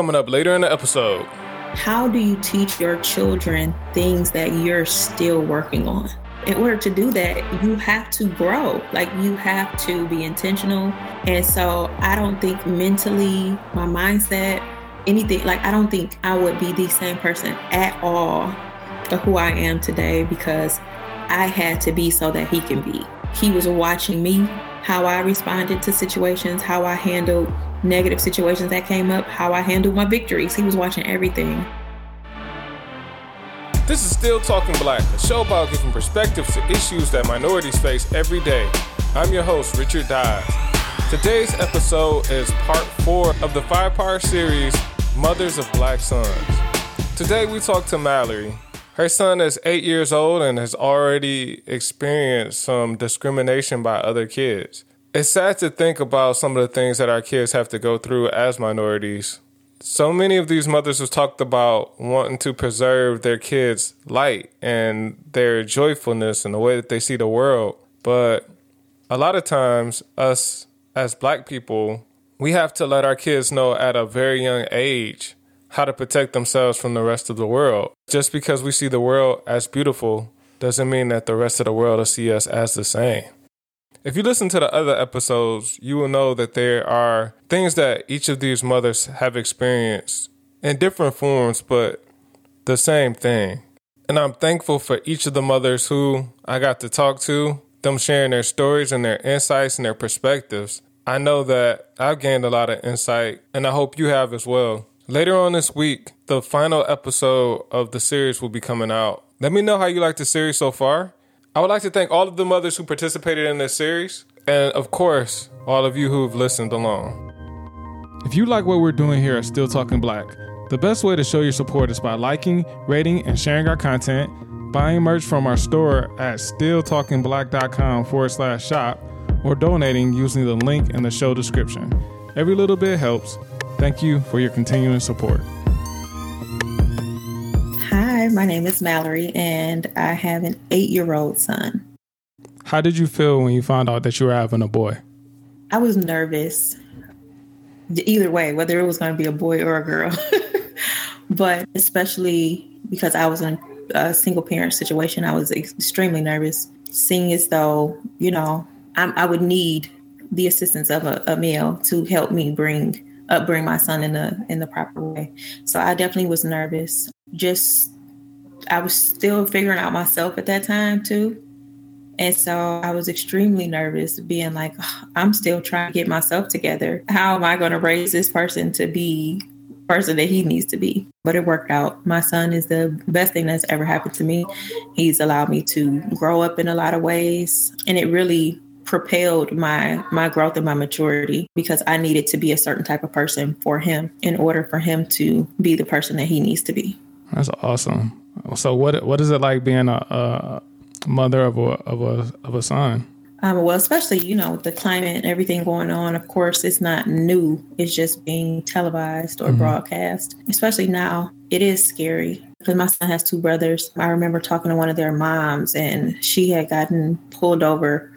coming up later in the episode. How do you teach your children things that you're still working on? In order to do that, you have to grow. Like you have to be intentional. And so I don't think mentally, my mindset, anything, like I don't think I would be the same person at all to who I am today because I had to be so that he can be. He was watching me, how I responded to situations, how I handled negative situations that came up, how I handled my victories. He was watching everything. This is Still Talking Black, a show about giving perspectives to issues that minorities face every day. I'm your host, Richard Dodds. Today's episode is part four of the five part series, Mothers of Black Sons. Today we talk to Mallory. Her son is eight years old and has already experienced some discrimination by other kids. It's sad to think about some of the things that our kids have to go through as minorities. So many of these mothers have talked about wanting to preserve their kids' light and their joyfulness and the way that they see the world. But a lot of times, us as black people, we have to let our kids know at a very young age how to protect themselves from the rest of the world. Just because we see the world as beautiful doesn't mean that the rest of the world will see us as the same. If you listen to the other episodes, you will know that there are things that each of these mothers have experienced in different forms, but the same thing. And I'm thankful for each of the mothers who I got to talk to, them sharing their stories and their insights and their perspectives. I know that I've gained a lot of insight, and I hope you have as well. Later on this week, the final episode of the series will be coming out. Let me know how you like the series so far. I would like to thank all of the mothers who participated in this series, and of course, all of you who have listened along. If you like what we're doing here at Still Talking Black, the best way to show your support is by liking, rating, and sharing our content, buying merch from our store at stilltalkingblack.com forward slash shop, or donating using the link in the show description. Every little bit helps. Thank you for your continuing support. Hi, my name is Mallory, and I have an eight year old son. How did you feel when you found out that you were having a boy? I was nervous. Either way, whether it was going to be a boy or a girl. but especially because I was in a single parent situation, I was extremely nervous, seeing as though, you know, I'm, i would need the assistance of a, a male to help me bring upbring my son in the in the proper way. So I definitely was nervous. Just I was still figuring out myself at that time too. And so I was extremely nervous, being like, I'm still trying to get myself together. How am I going to raise this person to be person that he needs to be? But it worked out. My son is the best thing that's ever happened to me. He's allowed me to grow up in a lot of ways. And it really propelled my my growth and my maturity because I needed to be a certain type of person for him in order for him to be the person that he needs to be. That's awesome. So what what is it like being a, a mother of a of a of a son? Um, well, especially you know the climate and everything going on. Of course, it's not new. It's just being televised or mm-hmm. broadcast. Especially now, it is scary because my son has two brothers. I remember talking to one of their moms, and she had gotten pulled over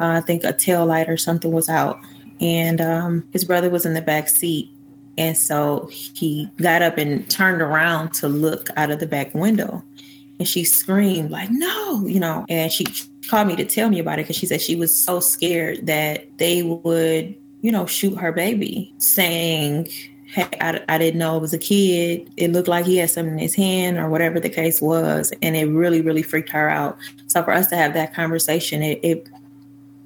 uh, I think a tail light or something was out, and um, his brother was in the back seat. And so he got up and turned around to look out of the back window. And she screamed, like, no, you know, and she called me to tell me about it because she said she was so scared that they would, you know, shoot her baby, saying, Hey, I, I didn't know it was a kid. It looked like he had something in his hand or whatever the case was. And it really, really freaked her out. So for us to have that conversation, it, it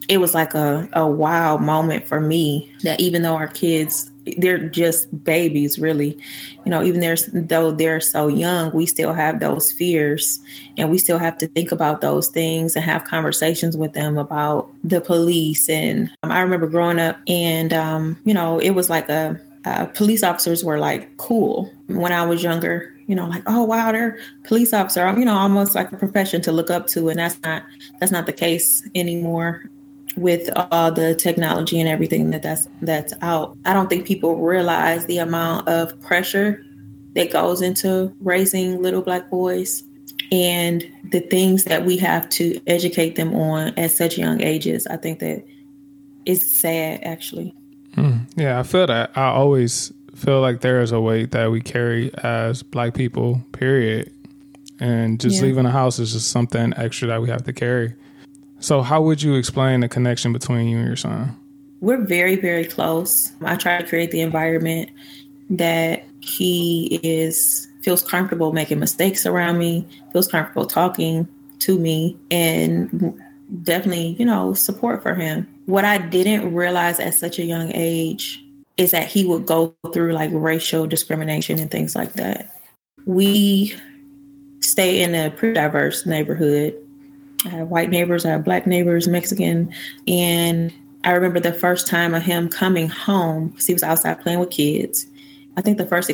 it was like a, a wow moment for me that even though our kids they're just babies really. You know even there's though they're so young we still have those fears and we still have to think about those things and have conversations with them about the police. And um, i remember growing up and um, you know it was like a uh, police officers were like cool when i was younger you know like oh wow they're police officer. You know almost like a profession to look up to and that's not that's not the case anymore with all the technology and everything that that's that's out. I don't think people realize the amount of pressure that goes into raising little black boys and the things that we have to educate them on at such young ages. I think that is sad actually. Mm, yeah, I feel that. I always feel like there is a weight that we carry as black people, period. And just yeah. leaving the house is just something extra that we have to carry. So, how would you explain the connection between you and your son? We're very, very close. I try to create the environment that he is feels comfortable making mistakes around me, feels comfortable talking to me, and definitely, you know, support for him. What I didn't realize at such a young age is that he would go through like racial discrimination and things like that. We stay in a pretty diverse neighborhood. I have white neighbors, I have black neighbors, Mexican. And I remember the first time of him coming home because he was outside playing with kids. I think the first,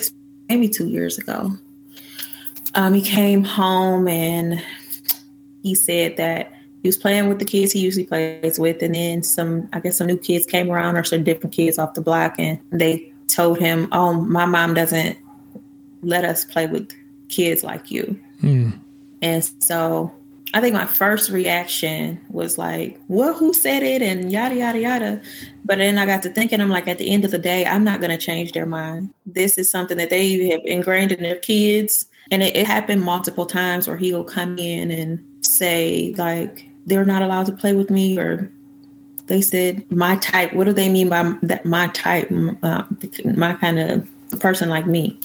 maybe two years ago. Um, he came home and he said that he was playing with the kids he usually plays with, and then some, I guess, some new kids came around or some different kids off the block, and they told him, "Oh, my mom doesn't let us play with kids like you." Mm. And so I think my first reaction was like, "What? Who said it?" and yada yada yada. But then I got to thinking, I'm like, at the end of the day, I'm not going to change their mind. This is something that they have ingrained in their kids, and it, it happened multiple times where he will come in and say like, they're not allowed to play with me or they said my type what do they mean by that my type uh, my kind of person like me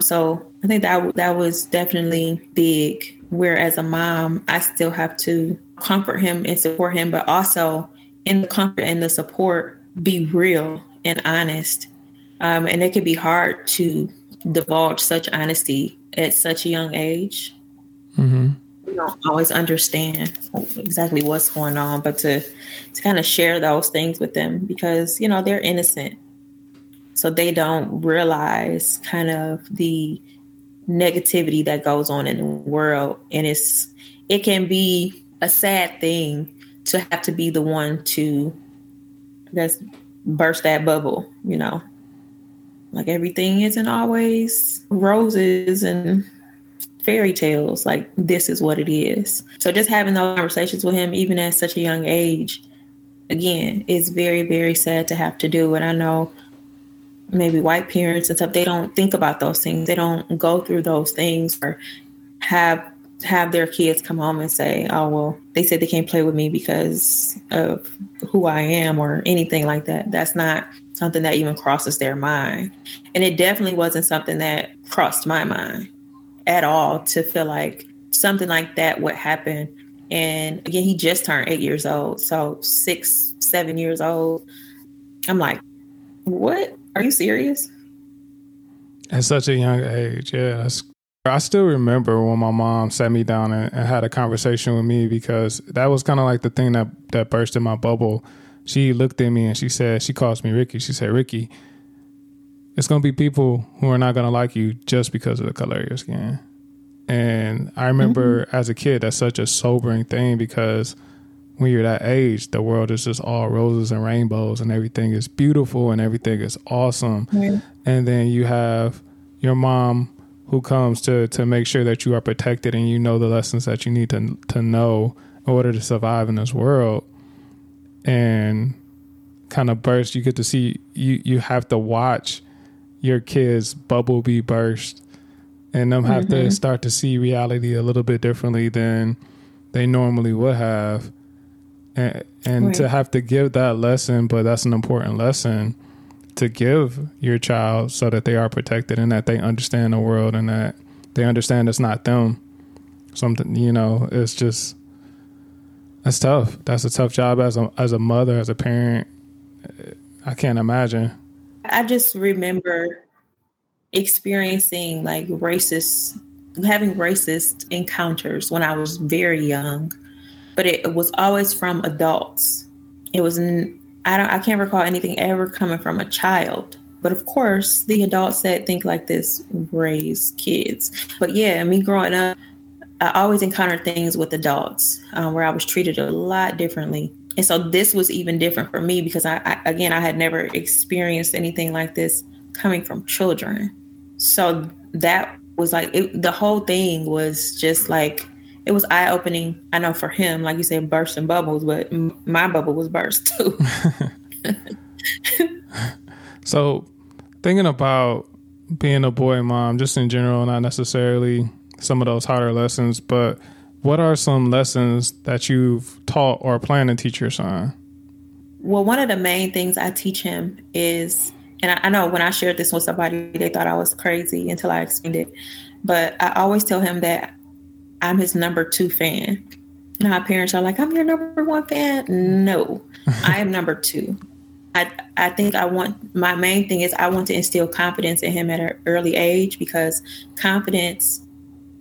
so i think that that was definitely big where as a mom i still have to comfort him and support him but also in the comfort and the support be real and honest. Um, and it can be hard to divulge such honesty at such a young age. Mm-hmm. Don't always understand exactly what's going on, but to to kind of share those things with them because you know they're innocent, so they don't realize kind of the negativity that goes on in the world, and it's it can be a sad thing to have to be the one to, guess, burst that bubble. You know, like everything isn't always roses and fairy tales. Like this is what it is. So just having those conversations with him, even at such a young age, again, is very, very sad to have to do. And I know maybe white parents and stuff, they don't think about those things. They don't go through those things or have have their kids come home and say, "Oh, well, they said they can't play with me because of who I am or anything like that." That's not something that even crosses their mind. And it definitely wasn't something that crossed my mind at all to feel like something like that would happen. And again, he just turned eight years old. So six, seven years old. I'm like, what? Are you serious? At such a young age, yeah. I still remember when my mom sat me down and, and had a conversation with me because that was kind of like the thing that, that burst in my bubble. She looked at me and she said, she calls me Ricky. She said, Ricky, it's gonna be people who are not gonna like you just because of the color of your skin. And I remember mm-hmm. as a kid, that's such a sobering thing because when you're that age, the world is just all roses and rainbows, and everything is beautiful and everything is awesome. Right. And then you have your mom who comes to to make sure that you are protected and you know the lessons that you need to to know in order to survive in this world. And kind of burst, you get to see you you have to watch your kids' bubble be burst and them have mm-hmm. to start to see reality a little bit differently than they normally would have. And, and right. to have to give that lesson, but that's an important lesson to give your child so that they are protected and that they understand the world and that they understand it's not them. Something, you know, it's just that's tough. That's a tough job as a as a mother, as a parent. I can't imagine. I just remember experiencing like racist, having racist encounters when I was very young, but it, was always from adults. It was, I don't, I can't recall anything ever coming from a child. But of course, the adults that think like this raise kids. But yeah, me growing up, I always encountered things with adults um, where I was treated a lot differently and so this was even different for me because I, I, again i had never experienced anything like this coming from children so that was like it, the whole thing was just like it was eye-opening i know for him like you said bursting bubbles but m- my bubble was burst too so Thinking about being a boy mom, just in general, not necessarily some of those harder lessons, but what are some lessons that you've taught or plan to teach your son? Well, one of the main things I teach him is, and I, I know when I shared this with somebody, they thought I was crazy until I explained it, but I always tell him that I'm his number two fan. You know how parents are like, I'm your number one fan? No, I am number two. I, I think I want my main thing is I want to instill confidence in him at an early age because confidence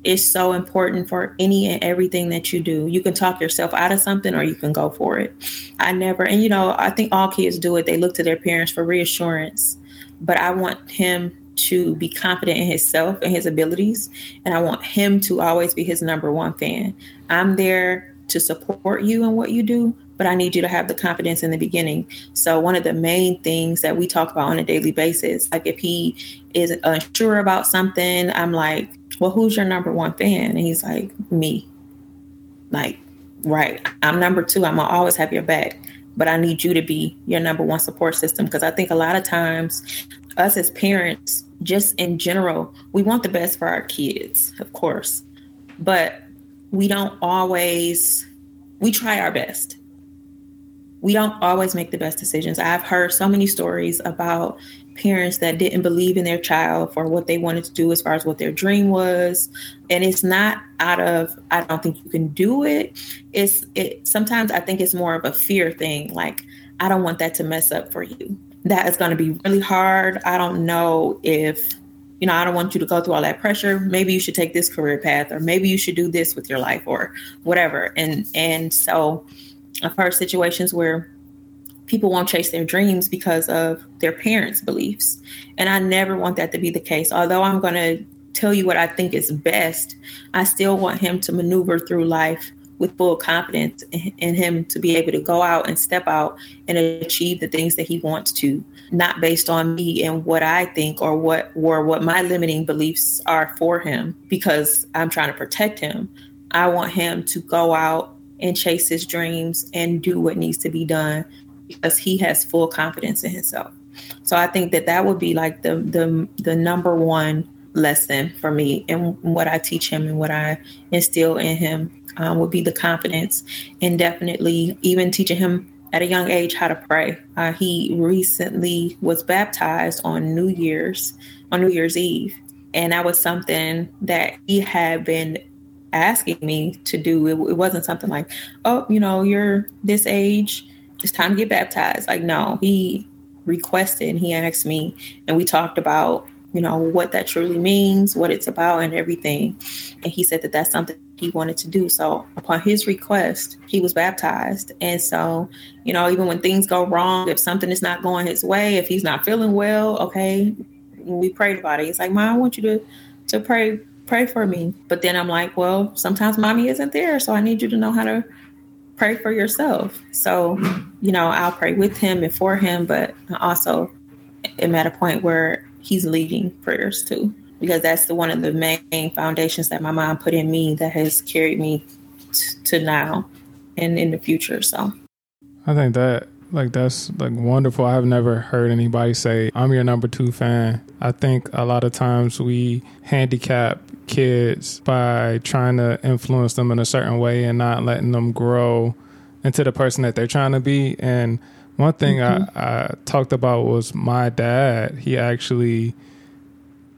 is so important for any and everything that you do. You can talk yourself out of something or you can go for it. I never, and you know, I think all kids do it. They look to their parents for reassurance, but I want him to be confident in himself and his abilities. And I want him to always be his number one fan. I'm there to support you in what you do, but I need you to have the confidence in the beginning. So, one of the main things that we talk about on a daily basis, like if he is unsure about something, I'm like, well, who's your number one fan? And he's like, me. Like, right. I'm number two. I'm gonna always have your back, but I need you to be your number one support system. Because I think a lot of times, us as parents, just in general, we want the best for our kids, of course, but we don't always, we try our best. We don't always make the best decisions. I've heard so many stories about parents that didn't believe in their child for what they wanted to do as far as what their dream was. And it's not out of i don't think you can do it. It's it sometimes i think it's more of a fear thing like i don't want that to mess up for you that is going to be really hard i don't know if you know i don't want you to go through all that pressure maybe you should take this career path or maybe you should do this with your life or whatever and and so i've heard situations where people won't chase their dreams because of their parents' beliefs. And I never want that to be the case. Although I'm going to tell you what I think is best, I still want him to maneuver through life with full confidence in him to be able to go out and step out and achieve the things that he wants to, not based on me and what I think or what or what my limiting beliefs are for him because I'm trying to protect him. I want him to go out and chase his dreams and do what needs to be done because he has full confidence in himself. So I think that that would be like the the the number one lesson for me and what I teach him and what I instill in him um, would be the confidence and definitely even teaching him at a young age how to pray. Uh, he recently was baptized on New Year's on New Year's Eve, and that was something that he had been asking me to do. It, it wasn't something like, oh, you know, you're this age it's time to get baptized. Like, no, he requested he asked me, and we talked about, you know, what that truly means, what it's about, and everything. And he said that that's something he wanted to do. So, upon his request, he was baptized. And so, you know, even when things go wrong, if something is not going his way, if he's not feeling well, okay, we prayed about it. He's like, Mom, I want you to to pray pray for me. But then I'm like, well, sometimes mommy isn't there, so I need you to know how to pray for yourself. So, you know, I'll pray with him and for him, but also am at a point where he's leading prayers too, because that's the one of the main foundations that my mom put in me that has carried me t- to now and in the future. So, I think that like that's like wonderful. I've never heard anybody say I'm your number two fan. I think a lot of times we handicap kids by trying to influence them in a certain way and not letting them grow into the person that they're trying to be. And one thing mm-hmm. I, I, talked about was my dad. He actually,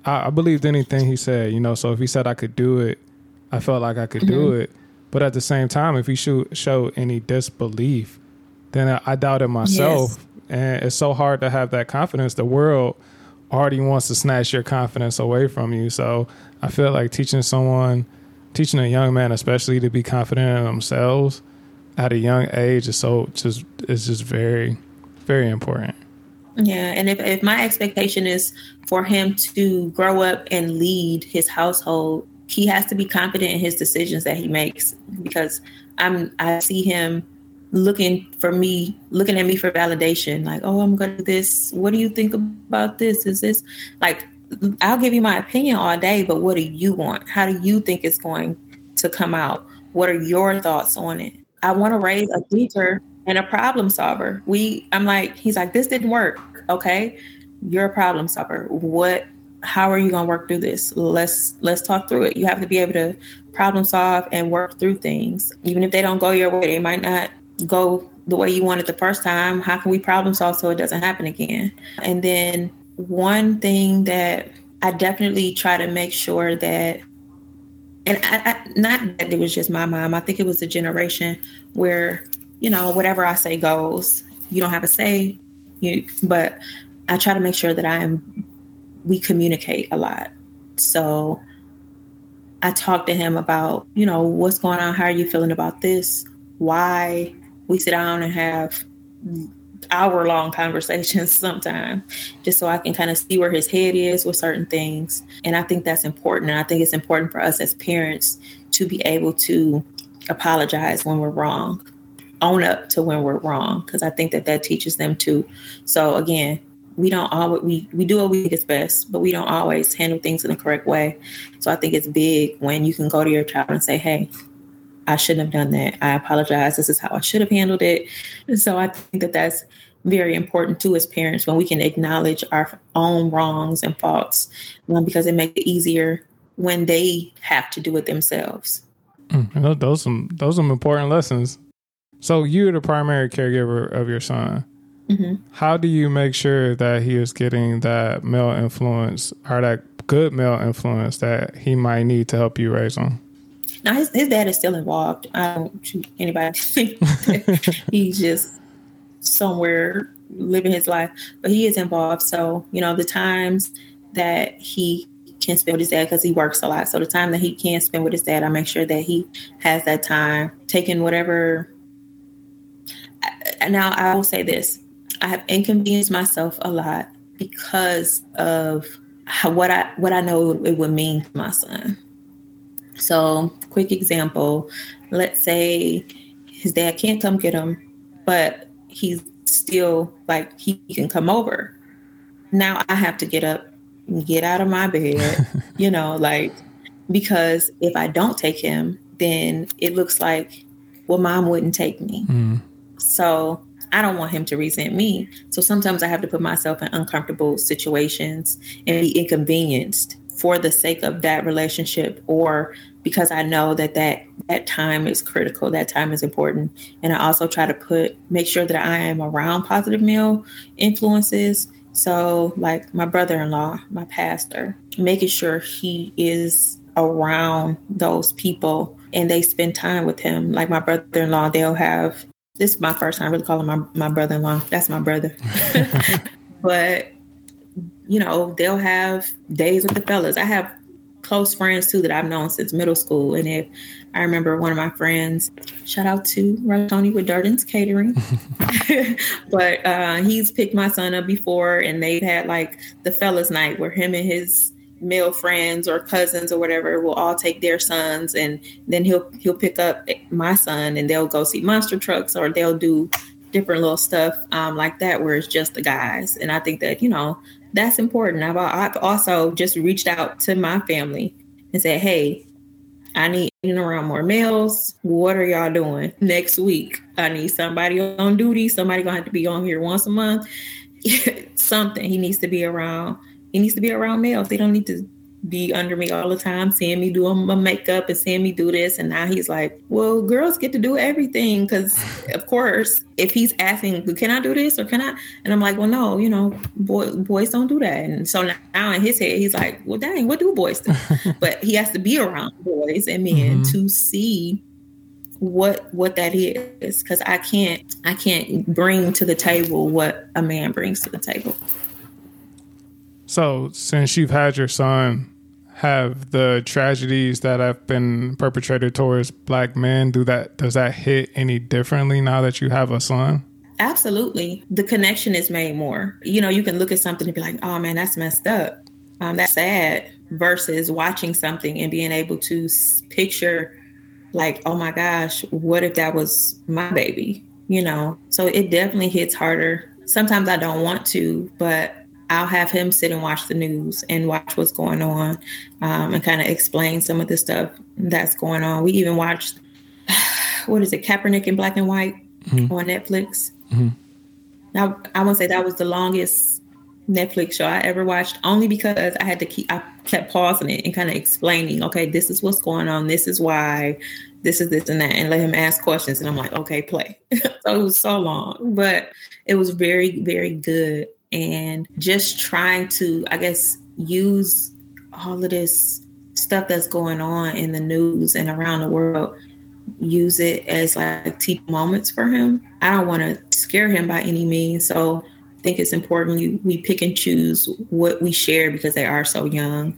I, I, believed anything he said, you know. So if he said I could do it, I felt like I could mm-hmm. do it. But at the same time, if he should show any disbelief, then I, I doubted myself. Yes. And it's so hard to have that confidence. The world already wants to snatch your confidence away from you. So I feel like teaching someone, teaching a young man especially to be confident in themselves at a young age is so just is just very, very important. Yeah, and if, if my expectation is for him to grow up and lead his household, he has to be confident in his decisions that he makes because I'm I see him looking for me, looking at me for validation. Like, oh, I'm gonna do this. What do you think about this? Is this like I'll give you my opinion all day, but what do you want? How do you think it's going to come out? What are your thoughts on it? I want to raise a teacher and a problem solver. We I'm like, he's like, this didn't work. Okay. you're a problem solver. What how are you going to work through this? Let's let's talk through it. You have to be able to problem solve and work through things. Even if they don't go your way, they might not go the way you wanted the first time. How can we problem solve so it doesn't happen again? And then one thing that I definitely try to make sure that and I, I, not that it was just my mom. I think it was a generation where, you know, whatever I say goes. You don't have a say. You, but I try to make sure that I am we communicate a lot. So I talked to him about, you know, what's going on? How are you feeling about this? Why? We sit down and have hour long conversations sometimes just so I can kind of see where his head is with certain things. And I think that's important. And I think it's important for us as parents to be able to apologize when we're wrong, own up to when we're wrong, because I think that that teaches them too. So again, we don't always we we do what we think is best, but we don't always handle things in the correct way. So I think it's big when you can go to your child and say, "Hey, I shouldn't have done that. I apologize. This is how I should have handled it." And so I think that that's very important too as parents when we can acknowledge our own wrongs and faults, um, because it makes it easier when they have to do it themselves. Mm, those some those some important lessons. So you're the primary caregiver of your son. Mm-hmm. How do you make sure that he is getting that male influence or that good male influence that he might need to help you raise him? Now his, his dad is still involved. I don't shoot anybody he's just somewhere living his life, but he is involved. So you know the times that he can spend with his dad because he works a lot. So the time that he can spend with his dad, I make sure that he has that time taking whatever. Now I will say this: I have inconvenienced myself a lot because of what I what I know it would mean to my son. So, quick example: let's say his dad can't come get him, but he's still like he can come over. Now I have to get up, and get out of my bed, you know, like because if I don't take him, then it looks like well, mom wouldn't take me. Mm. So I don't want him to resent me. So sometimes I have to put myself in uncomfortable situations and be inconvenienced for the sake of that relationship or because I know that that that time is critical, that time is important. And I also try to put make sure that I am around positive male influences. So like my brother-in-law, my pastor, making sure he is around those people and they spend time with him. Like my brother-in-law, they'll have this is my first time really calling my, my brother-in-law. That's my brother. but you know, they'll have days with the fellas. I have close friends too that I've known since middle school. And if I remember one of my friends, shout out to Tony with Durden's Catering, but uh, he's picked my son up before, and they've had like the fellas night where him and his male friends or cousins or whatever will all take their sons and then he'll he'll pick up my son and they'll go see monster trucks or they'll do different little stuff um, like that where it's just the guys and i think that you know that's important. I've, I've also just reached out to my family and said hey i need around more males what are y'all doing next week? I need somebody on duty. Somebody gonna have to be on here once a month. Something. He needs to be around. He needs to be around males. They don't need to be under me all the time, seeing me do my makeup and seeing me do this. And now he's like, well, girls get to do everything. Because, of course, if he's asking, can I do this or can I? And I'm like, well, no, you know, boy, boys don't do that. And so now in his head, he's like, well, dang, what do boys do? but he has to be around boys and men mm-hmm. to see what what that is because i can't i can't bring to the table what a man brings to the table so, since you've had your son, have the tragedies that have been perpetrated towards black men do that does that hit any differently now that you have a son? Absolutely. The connection is made more. You know, you can look at something and be like, "Oh man, that's messed up. Um, that's sad." Versus watching something and being able to picture, like, "Oh my gosh, what if that was my baby?" You know. So it definitely hits harder. Sometimes I don't want to, but I'll have him sit and watch the news and watch what's going on um, and kind of explain some of the stuff that's going on. We even watched, what is it, Kaepernick in black and white mm-hmm. on Netflix. Mm-hmm. Now, I want to say that was the longest Netflix show I ever watched only because I had to keep I kept pausing it and kind of explaining, okay, this is what's going on, this is why, this is this and that, and let him ask questions. And I'm like, okay, play. so it was so long, but it was very, very good. And just trying to, I guess, use all of this stuff that's going on in the news and around the world use it as like teach moments for him. I don't want to scare him by any means. So I think it's important you, we pick and choose what we share because they are so young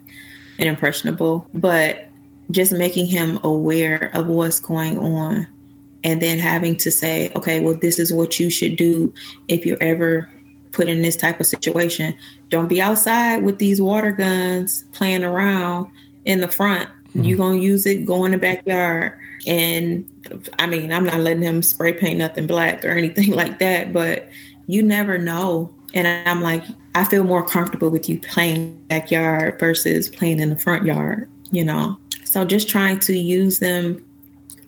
and impressionable. But just making him aware of what's going on and then having to say, okay, well, this is what you should do if you're ever put in this type of situation. Don't be outside with these water guns playing around in the front. Mm-hmm. You're going to use it, go in the backyard and I mean, I'm not letting him spray paint nothing black or anything like that, but you never know. And I'm like, I feel more comfortable with you playing backyard versus playing in the front yard, you know? So just trying to use them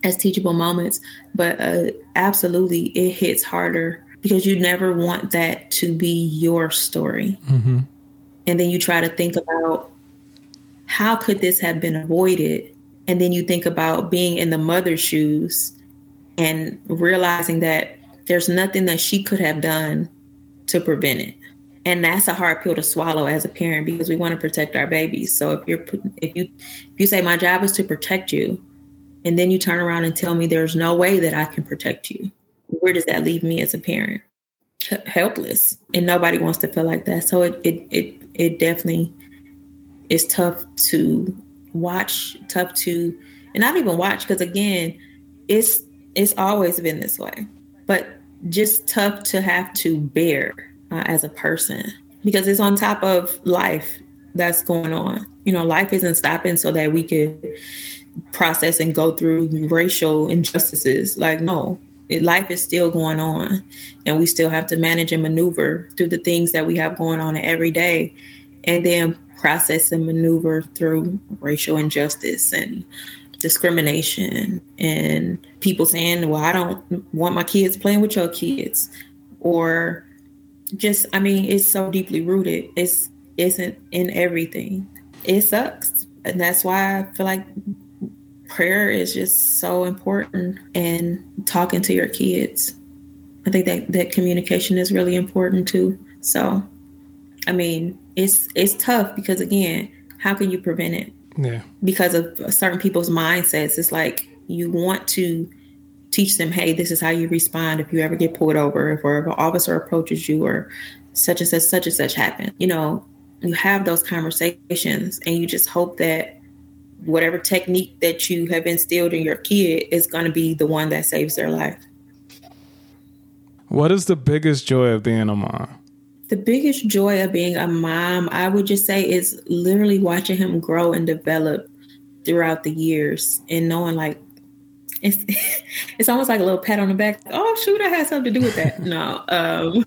as teachable moments, but uh, absolutely it hits harder because you never want that to be your story. Mm-hmm. And then you try to think about how could this have been avoided and then you think about being in the mother's shoes and realizing that there's nothing that she could have done to prevent it. And that's a hard pill to swallow as a parent because we want to protect our babies. So if you're if you if you say my job is to protect you and then you turn around and tell me there's no way that I can protect you, where does that leave me as a parent? H- helpless. And nobody wants to feel like that. So it it it it definitely is tough to watch, tough to, and not even watch because again, it's it's always been this way, but just tough to have to bear uh, as a person because it's on top of life that's going on. You know, life isn't stopping so that we could process and go through racial injustices. Like, no, life is still going on, and we still have to manage and maneuver through the things that we have going on every day, and then process and maneuver through racial injustice and discrimination and people saying, well, I don't want my kids playing with your kids. Or just, I mean, it's so deeply rooted. It's isn't in everything. It sucks. And that's why I feel like prayer is just so important and talking to your kids. I think that, that communication is really important too. So I mean, it's it's tough because again, how can you prevent it? Yeah. Because of certain people's mindsets, it's like you want to teach them, hey, this is how you respond if you ever get pulled over, if, or if an officer approaches you, or such and such, such and such happen. You know, you have those conversations, and you just hope that whatever technique that you have instilled in your kid is going to be the one that saves their life. What is the biggest joy of being a mom? the biggest joy of being a mom, I would just say, is literally watching him grow and develop throughout the years and knowing like it's it's almost like a little pat on the back. Oh shoot, I had something to do with that. No, um,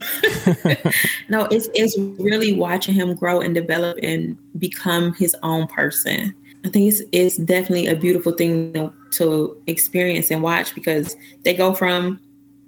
no, it's it's really watching him grow and develop and become his own person. I think it's it's definitely a beautiful thing to, to experience and watch because they go from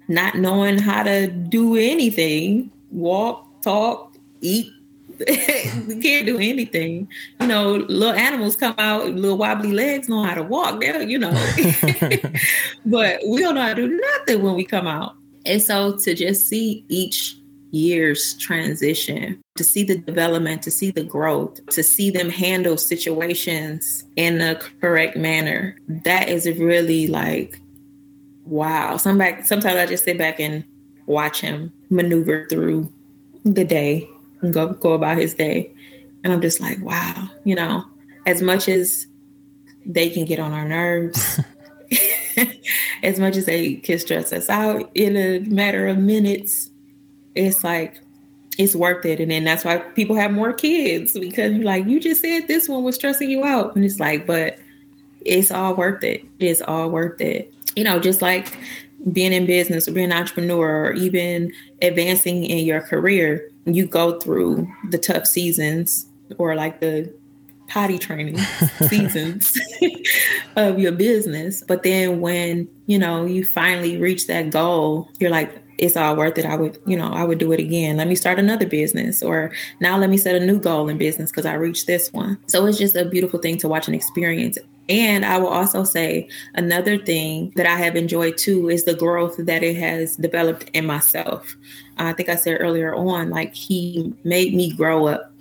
not knowing how to do anything, walk, talk, eat. you can't do anything. You know, little animals come out, little wobbly legs know how to walk. They're, you know, but we don't know how to do nothing when we come out. And so to just see each year's transition, to see the development, to see the growth, to see them handle situations in the correct manner, that is really like, wow. Somebody, sometimes I just sit back and watch him maneuver through the day and go go about his day. And I'm just like, wow, you know, as much as they can get on our nerves, as much as they can stress us out in a matter of minutes, it's like it's worth it. And then that's why people have more kids because you're like, you just said this one was stressing you out. And it's like, but it's all worth it. It's all worth it. You know, just like being in business or being an entrepreneur or even advancing in your career, you go through the tough seasons or like the potty training seasons of your business. But then when, you know, you finally reach that goal, you're like, it's all worth it. I would, you know, I would do it again. Let me start another business or now let me set a new goal in business because I reached this one. So it's just a beautiful thing to watch and experience. And I will also say another thing that I have enjoyed too is the growth that it has developed in myself. I think I said earlier on, like he made me grow up.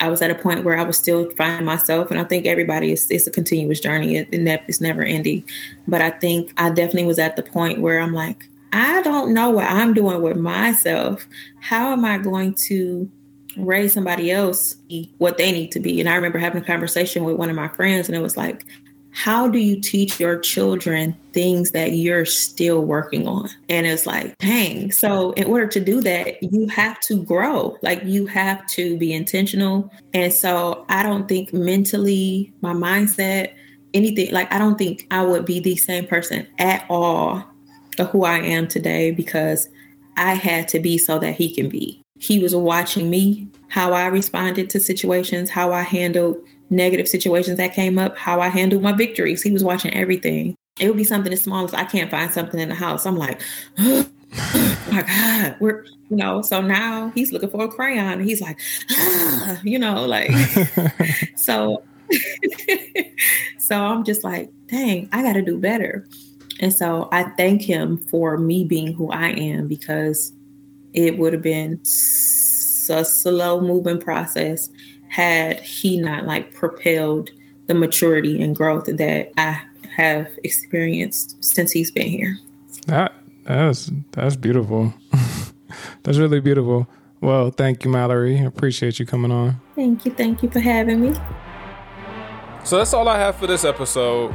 I was at a point where I was still finding myself, and I think everybody is it's a continuous journey, and that it's never ending. But I think I definitely was at the point where I'm like, I don't know what I'm doing with myself. How am I going to raise somebody else what they need to be? And I remember having a conversation with one of my friends, and it was like, how do you teach your children things that you're still working on? And it's like, dang. So, in order to do that, you have to grow. Like, you have to be intentional. And so, I don't think mentally, my mindset, anything, like, I don't think I would be the same person at all who I am today because I had to be so that he can be. He was watching me, how I responded to situations, how I handled negative situations that came up, how I handled my victories. He was watching everything. It would be something as small as I can't find something in the house. I'm like, oh my God, we're, you know, so now he's looking for a crayon. And he's like, ah, you know, like, so, so I'm just like, dang, I got to do better. And so I thank him for me being who I am because it would have been a slow moving process had he not like propelled the maturity and growth that I have experienced since he's been here. That that's that's beautiful. that's really beautiful. Well, thank you, Mallory. I appreciate you coming on. Thank you. Thank you for having me. So that's all I have for this episode.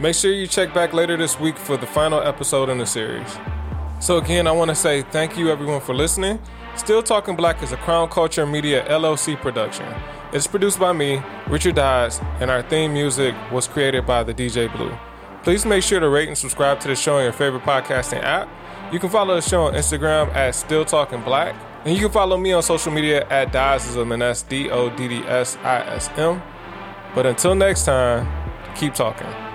Make sure you check back later this week for the final episode in the series. So, again, I want to say thank you everyone for listening. Still Talking Black is a Crown Culture Media LLC production. It's produced by me, Richard Dodds, and our theme music was created by the DJ Blue. Please make sure to rate and subscribe to the show on your favorite podcasting app. You can follow the show on Instagram at Still Talking Black, and you can follow me on social media at Doddsism, and that's D O D D S I S M. But until next time, keep talking.